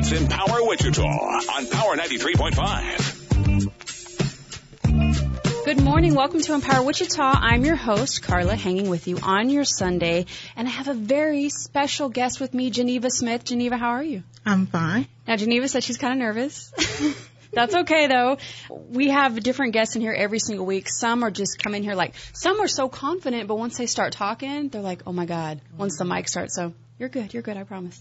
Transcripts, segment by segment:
It's Empower Wichita on Power 93.5. Good morning. Welcome to Empower Wichita. I'm your host, Carla, hanging with you on your Sunday. And I have a very special guest with me, Geneva Smith. Geneva, how are you? I'm fine. Now, Geneva said she's kind of nervous. That's okay though. We have different guests in here every single week. Some are just coming here like, some are so confident, but once they start talking, they're like, oh my God, once the mic starts. So you're good. You're good. I promise.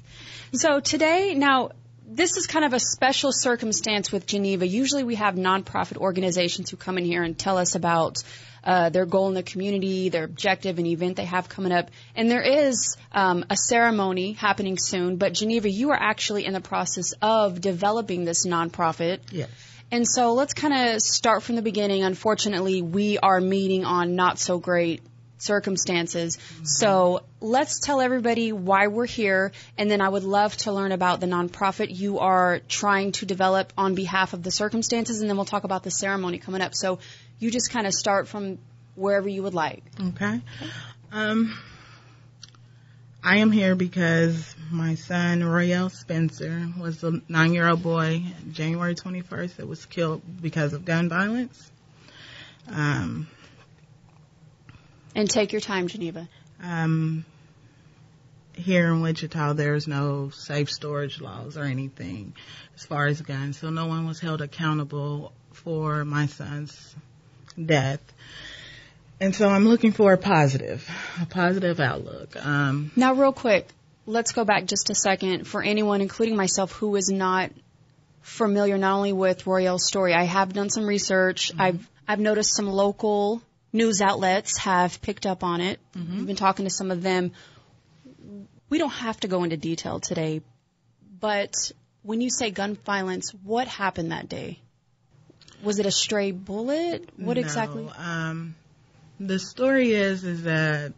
So today, now, this is kind of a special circumstance with Geneva. Usually we have nonprofit organizations who come in here and tell us about uh, their goal in the community, their objective, and event they have coming up. And there is um, a ceremony happening soon, but Geneva, you are actually in the process of developing this nonprofit. Yes. And so let's kind of start from the beginning. Unfortunately, we are meeting on not so great circumstances. So let's tell everybody why we're here, and then I would love to learn about the nonprofit you are trying to develop on behalf of the circumstances, and then we'll talk about the ceremony coming up. So you just kind of start from wherever you would like. Okay. Um, I am here because my son Roy'ale Spencer was a nine-year-old boy, January 21st, that was killed because of gun violence. Um, And take your time, Geneva. um, here in Wichita, there's no safe storage laws or anything as far as guns, so no one was held accountable for my son's death. And so I'm looking for a positive, a positive outlook. Um, Now, real quick, let's go back just a second for anyone, including myself, who is not familiar not only with Roy'ale's story. I have done some research. I've I've noticed some local news outlets have picked up on it. We've been talking to some of them. We don't have to go into detail today, but when you say gun violence, what happened that day? Was it a stray bullet? What no, exactly? Um, the story is is that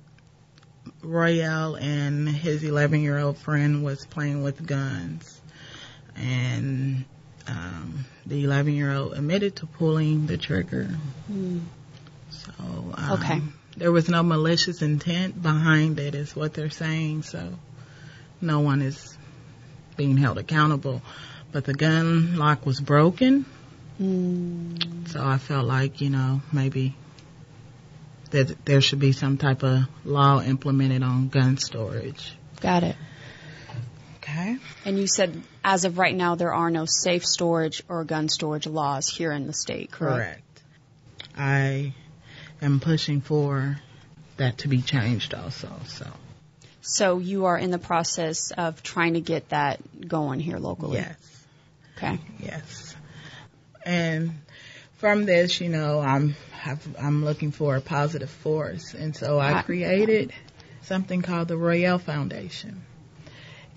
Roy'ale and his 11 year old friend was playing with guns, and um, the 11 year old admitted to pulling the trigger. So um, Okay. there was no malicious intent behind it, is what they're saying. So no one is being held accountable. But the gun lock was broken. So I felt like, you know, maybe that there should be some type of law implemented on gun storage. Got it. Okay. And you said as of right now there are no safe storage or gun storage laws here in the state, correct? Correct. I am pushing for that to be changed also. So So you are in the process of trying to get that going here locally. yes, Okay. yes. And from this, you know, I'm have, I'm looking for a positive force, and so I I- created something called the Roy'ale Foundation.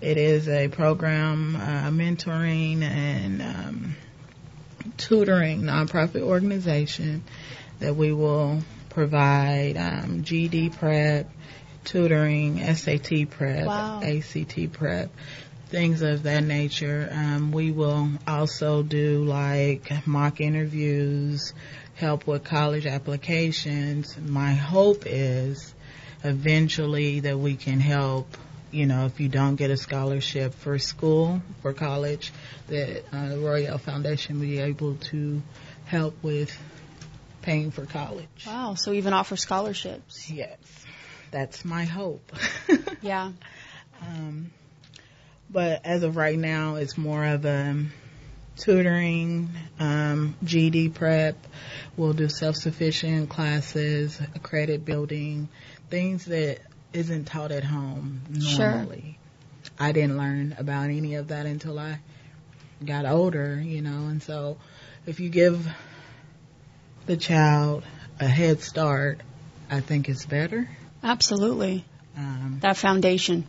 It is a program, uh, mentoring and um, tutoring nonprofit organization that we will provide um, GED prep, tutoring, SAT prep, Wow. ACT prep, things of that nature. Um, we will also do like mock interviews, help with college applications. My hope is eventually that we can help you know, if you don't get a scholarship for school, for college, that uh, the Roy'ale Foundation will be able to help with paying for college. Wow. So even offer scholarships. Yes, that's my hope. Yeah. um, but as of right now, it's more of a tutoring, um, GED prep. We'll do self-sufficient classes, credit building, things that isn't taught at home normally. Sure. normally. I didn't learn about any of that until I got older, you know, and so if you give the child a head start, I think is better. Absolutely. Um, That foundation.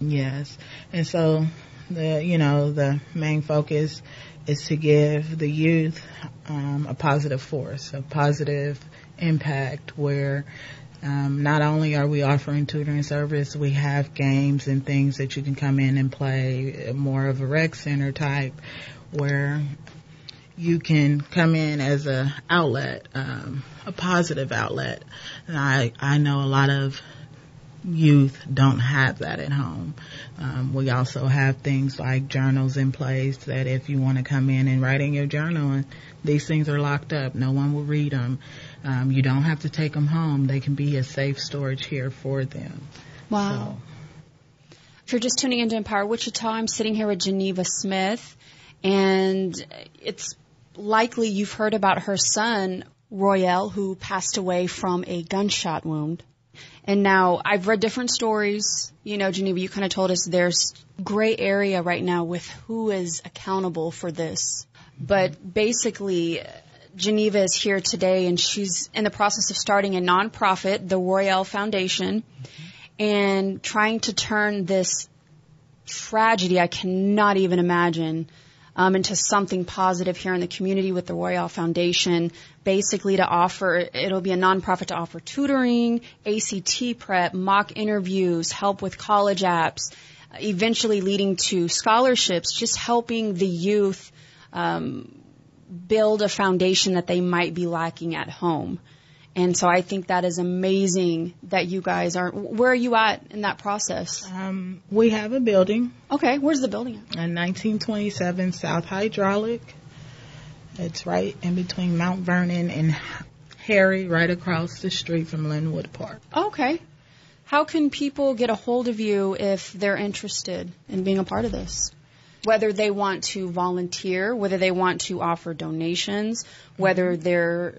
Yes. And so the you know the main focus is to give the youth um, a positive force, a positive impact where um, not only are we offering tutoring service, we have games and things that you can come in and play, more of a rec center type, where you can come in as a outlet, um, a positive outlet. And I I know a lot of youth don't have that at home. Um, we also have things like journals in place that if you want to come in and write in your journal, and these things are locked up, no one will read them. Um, you don't have to take them home; they can be a safe storage here for them. Wow. So, If you're just tuning into Empower Wichita, I'm sitting here with Geneva Smith, and it's likely you've heard about her son, Roy'ale, who passed away from a gunshot wound. And now I've read different stories. You know, Geneva, you kind of told us there's gray area right now with who is accountable for this. But basically, Geneva is here today and she's in the process of starting a nonprofit, the Roy'ale Foundation, and trying to turn this tragedy I cannot even imagine um, into something positive here in the community with the Roy'ale Foundation. Basically, to offer it'll be a nonprofit to offer tutoring, ACT prep, mock interviews, help with college apps, eventually leading to scholarships. Just helping the youth um, build a foundation that they might be lacking at home. And so I think that is amazing that you guys are. Where are you at in that process? um, we have a building, Okay, where's the building at? a 1927 South Hydraulic. It's right in between Mount Vernon and Harry, right across the street from Linwood Park. Okay. How can people get a hold of you if they're interested in being a part of this? Whether they want to volunteer, whether they want to offer donations, whether they're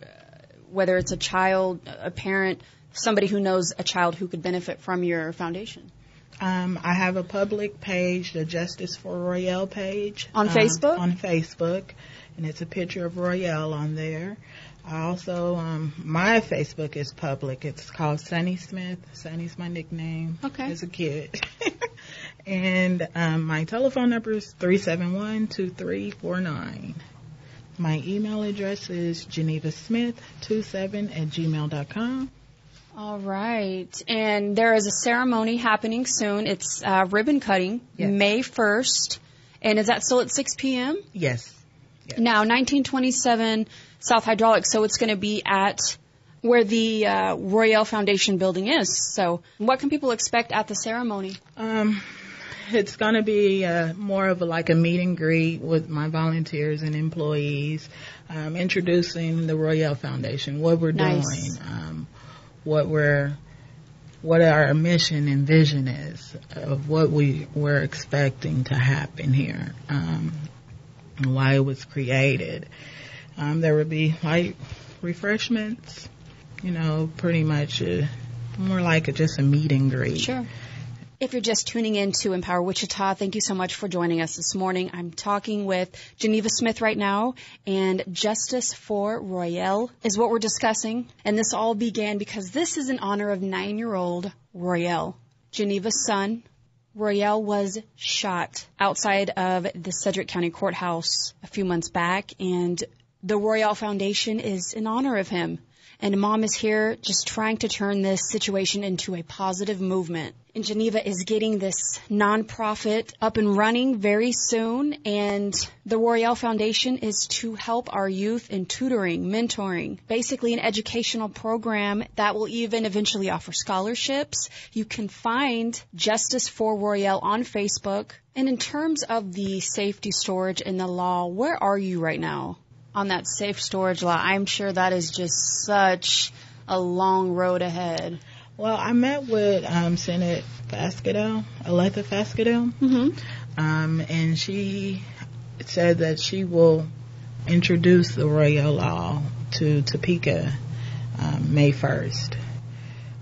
whether it's a child, a parent, somebody who knows a child who could benefit from your foundation. Um, I have a public page, the Justice for Roy'ale page. On um, Facebook? On Facebook. And it's a picture of Roy'ale on there. I also, um, my Facebook is public. It's called Sunny Smith. Sunny's my nickname Okay. as a kid. and um, my telephone number is 371-2349. My email address is genevasmith27 at gmail.com. All right. And there is a ceremony happening soon. It's uh, ribbon cutting, Yes. May 1st. And is that still at 6 p.m.? Yes. Now, 1927 South Hydraulic, so it's going to be at where the uh, Roy'ale Foundation building is. So, what can people expect at the ceremony? Um, it's going to be uh, more of a, like a meet and greet with my volunteers and employees, um, introducing the Roy'ale Foundation, what we're Nice. doing, um, what we're, what our mission and vision is of what we we're expecting to happen here, um, and why it was created. Um, there would be like refreshments, you know, pretty much uh more like a, just a meet and greet. Sure. If you're just tuning in to Empower Wichita, thank you so much for joining us this morning. I'm talking with Geneva Smith right now, and Justice for Roy'ale is what we're discussing. And this all began because this is in honor of nine year old Roy'ale, Geneva's son. Roy'ale was shot outside of the Sedgwick County Courthouse a few months back, and the Roy'ale Foundation is in honor of him. And mom is here just trying to turn this situation into a positive movement. And Geneva is getting this nonprofit up and running very soon. And the Roy'ale Foundation is to help our youth in tutoring, mentoring, basically an educational program that will even eventually offer scholarships. You can find Justice for Roy'ale on Facebook. And in terms of the safety storage and the law, where are you right now? On that safe storage law. I'm sure that is just such a long road ahead. Well, I met with um, Senate Faust-Goudeau, Oletha Faust-Goudeau, Mm-hmm. um, and she said that she will introduce the Roy'ale Law to Topeka um, May 1st.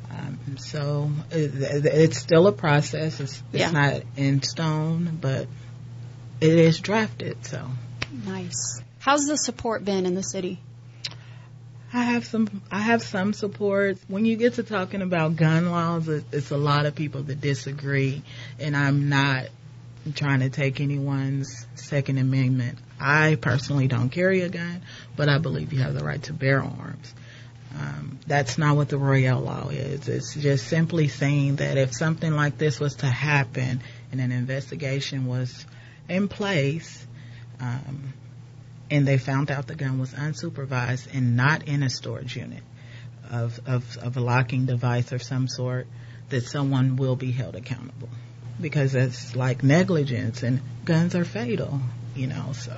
Um, so it, it's still a process. It's, it's Yeah. not in stone, but it is drafted. So Nice. How's the support been in the city? I have some. I have some support. When you get to talking about gun laws, it's a lot of people that disagree, and I'm not trying to take anyone's Second Amendment. I personally don't carry a gun, but I believe you have the right to bear arms. Um, that's not what the Roy'ale law is. It's just simply saying that if something like this was to happen and an investigation was in place, um, and they found out the gun was unsupervised and not in a storage unit of, of, of a locking device of some sort, that someone will be held accountable. Because it's like negligence and guns are fatal, you know, so.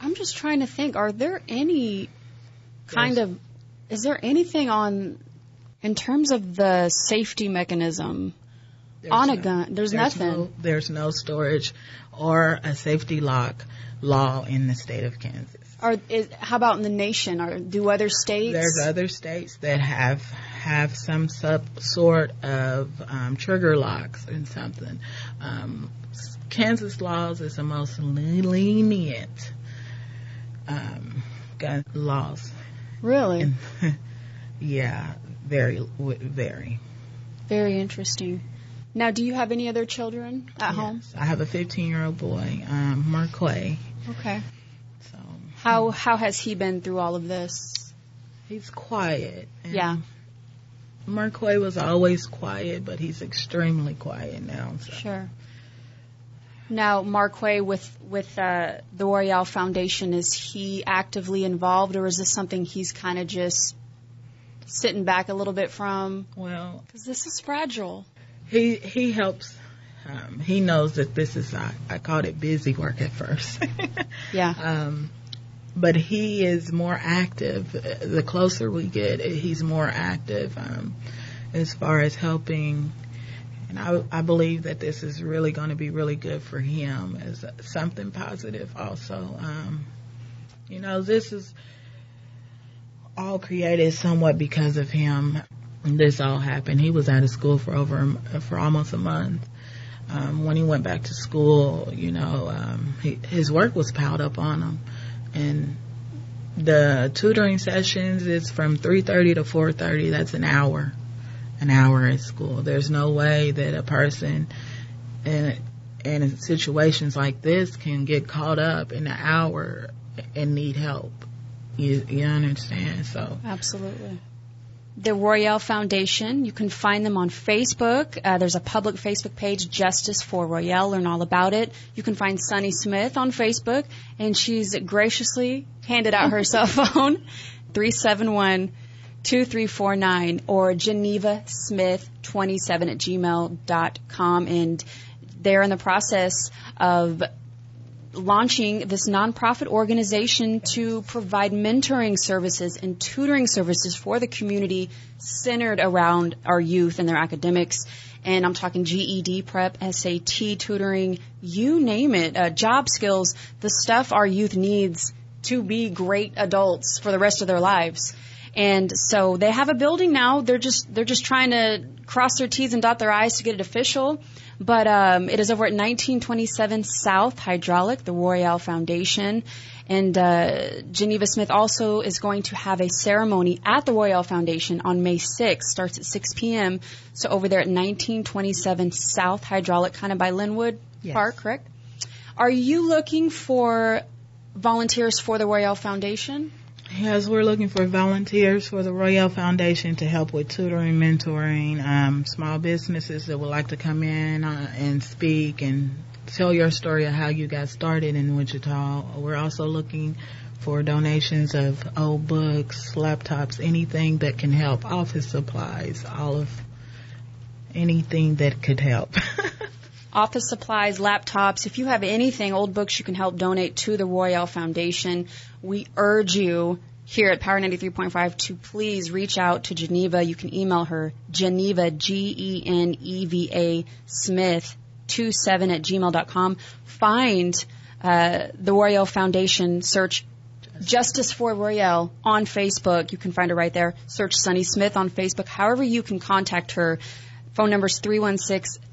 I'm just trying to think. Are there any kind There's- of is there anything on in terms of the safety mechanism There's on a no- gun? There's, nothing. No, there's no storage or a safety lock law in the state of Kansas. Or is, how about in the nation? Or do other states? There's other states that have have some sub sort of um, trigger locks and something. Um, Kansas laws is the most lenient um, gun laws. really And yeah, very, very. very interesting. Now, do you have any other children at home? I have a 15 year old boy, um, Marquay. Okay. So How how has he been through all of this? he's quiet. Yeah. Marquay was always quiet, but he's extremely quiet now. So. Sure. Now, Marquay, with with uh, the Roy'ale Foundation, is he actively involved, or is this something he's kind of just sitting back a little bit from? Well, Because this is fragile. He he helps. Um, he knows that this is I, I called it busy work at first. Yeah. um, but he is more active. Uh, The closer we get, he's more active um, as far as helping. And I, I believe that this is really going to be really good for him as something positive. Also, um, you know, this is all created somewhat because of him. This all happened. He was out of school for over for almost a month. Um, when he went back to school, you know, um, he, his work was piled up on him, and the tutoring sessions is from 3:30 to 4:30. That's an hour, an hour at school. There's no way that a person in in situations like this can get caught up in an hour and need help. You you understand? So Absolutely. The Roy'ale Foundation, you can find them on Facebook. Uh, there's a public Facebook page, Justice for Roy'ale. Learn all about it. You can find Sunny Smith on Facebook, and she's graciously handed out her cell phone, 371 2349, or Geneva Smith 27 at gmail.com. And they're in the process of launching this nonprofit organization to provide mentoring services and tutoring services for the community centered around our youth and their academics. And I'm talking GED prep, SAT tutoring, you name it, uh, job skills, the stuff our youth needs to be great adults for the rest of their lives. And so they have a building now. They're just they're just trying to cross their T's and dot their I's to get it official. But um, it is over at 1927 South Hydraulic, the Roy'ale Foundation. And uh, Geneva Smith also is going to have a ceremony at the Roy'ale Foundation on May 6th. Starts at 6 p.m. So over there at 1927 South Hydraulic, kind of by Linwood Yes. Park, correct? Are you looking for volunteers for the Roy'ale Foundation? Yes, we're looking for volunteers for the Roy'ale Foundation to help with tutoring, mentoring, um, small businesses that would like to come in uh, and speak and tell your story of how you got started in Wichita. We're also looking for donations of old books, laptops, anything that can help, office supplies, all of anything that could help. office supplies, laptops. If you have anything, old books, you can help donate to the Roy'ale Foundation. We urge you here at Power 93.5 to please reach out to Geneva. You can email her, Geneva, G-E-N-E-V-A, Smith, 27 at gmail.com. Find uh, the Roy'ale Foundation, search Justice for Roy'ale on Facebook. You can find her right there. Search Sunny Smith on Facebook. However, you can contact her. Phone number is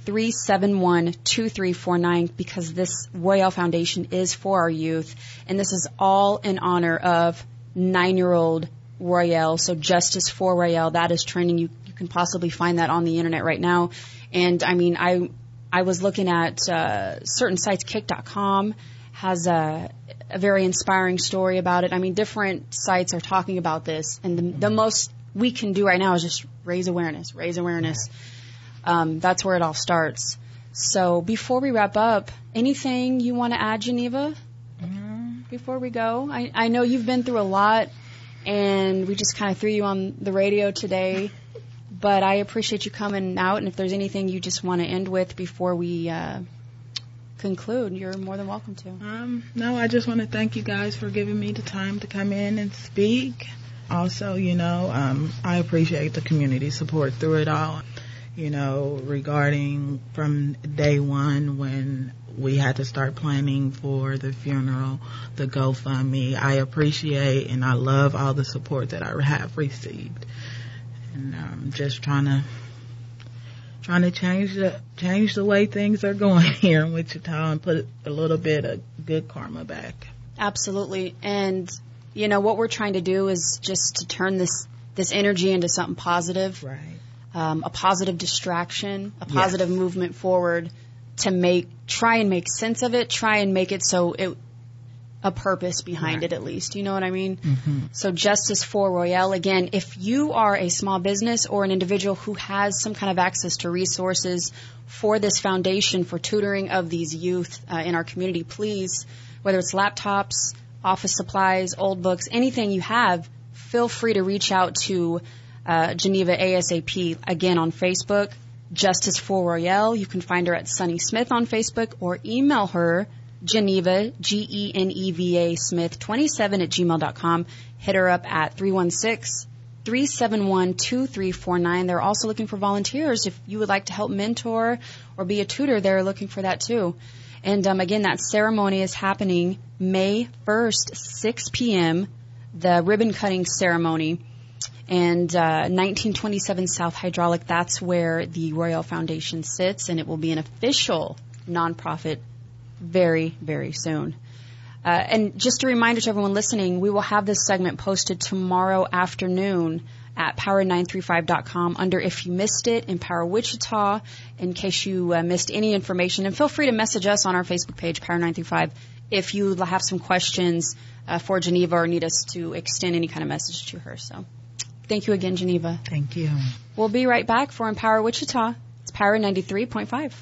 316-371-2349 because this Roy'ale Foundation is for our youth. And this is all in honor of nine-year-old Roy'ale. So Justice for Roy'ale, that is trending. You, you can possibly find that on the internet right now. And I mean, I, I was looking at uh, certain sites, kick.com has a, a very inspiring story about it. I mean, different sites are talking about this, and the, the most we can do right now is just raise awareness, raise awareness. Um, that's where it all starts. So before we wrap up, anything you want to add, Geneva? Before we go, I, I know you've been through a lot, and we just kind of threw you on the radio today. But I appreciate you coming out, and if there's anything you just want to end with before we uh, conclude, you're more than welcome to. Um, no, I just want to thank you guys for giving me the time to come in and speak. Also, you know, um, I appreciate the community support through it all. You know, regarding from day one when we had to start planning for the funeral, the GoFundMe. I appreciate and I love all the support that I have received. And I'm just trying to trying to change the change the way things are going here in Wichita and put a little bit of good karma back. Absolutely. And you know what we're trying to do is just to turn this this energy into something positive, Right. Um, a positive distraction, a Yes. positive movement forward to make try and make sense of it, try and make it so it a purpose behind Right. it at least. You know what I mean? Mm-hmm. So Justice for Roy'ale again, if you are a small business or an individual who has some kind of access to resources for this foundation for tutoring of these youth uh, in our community, please, whether it's laptops, office supplies, old books, anything you have, feel free to reach out to uh, Geneva ASAP again on Facebook, Justice for Roy'ale. You can find her at Sunny Smith on Facebook or email her Geneva, G E N E V A Smith 27 at gmail.com. Hit her up at 316 371 2349. They're also looking for volunteers. If you would like to help mentor or be a tutor, they're looking for that too. And um, again, that ceremony is happening May 1st, 6 p.m., the ribbon cutting ceremony. And uh, 1927 South Hydraulic, that's where the Roy'ale Foundation sits, and it will be an official nonprofit very, very soon. Uh, and just a reminder to everyone listening, we will have this segment posted tomorrow afternoon at power935.com under If You Missed It, Empower Wichita, in case you uh, missed any information. And feel free to message us on our Facebook page, Power935, if you have some questions uh, for Geneva or need us to extend any kind of message to her. So thank you again, Geneva. Thank you. We'll be right back for Empower Wichita. It's Power 93.5.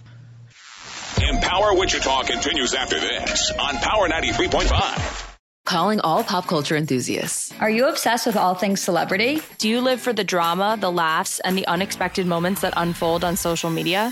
Empower Wichita continues after this on Power 93.5. Calling all pop culture enthusiasts. Are you obsessed with all things celebrity? Do you live for the drama, the laughs, and the unexpected moments that unfold on social media?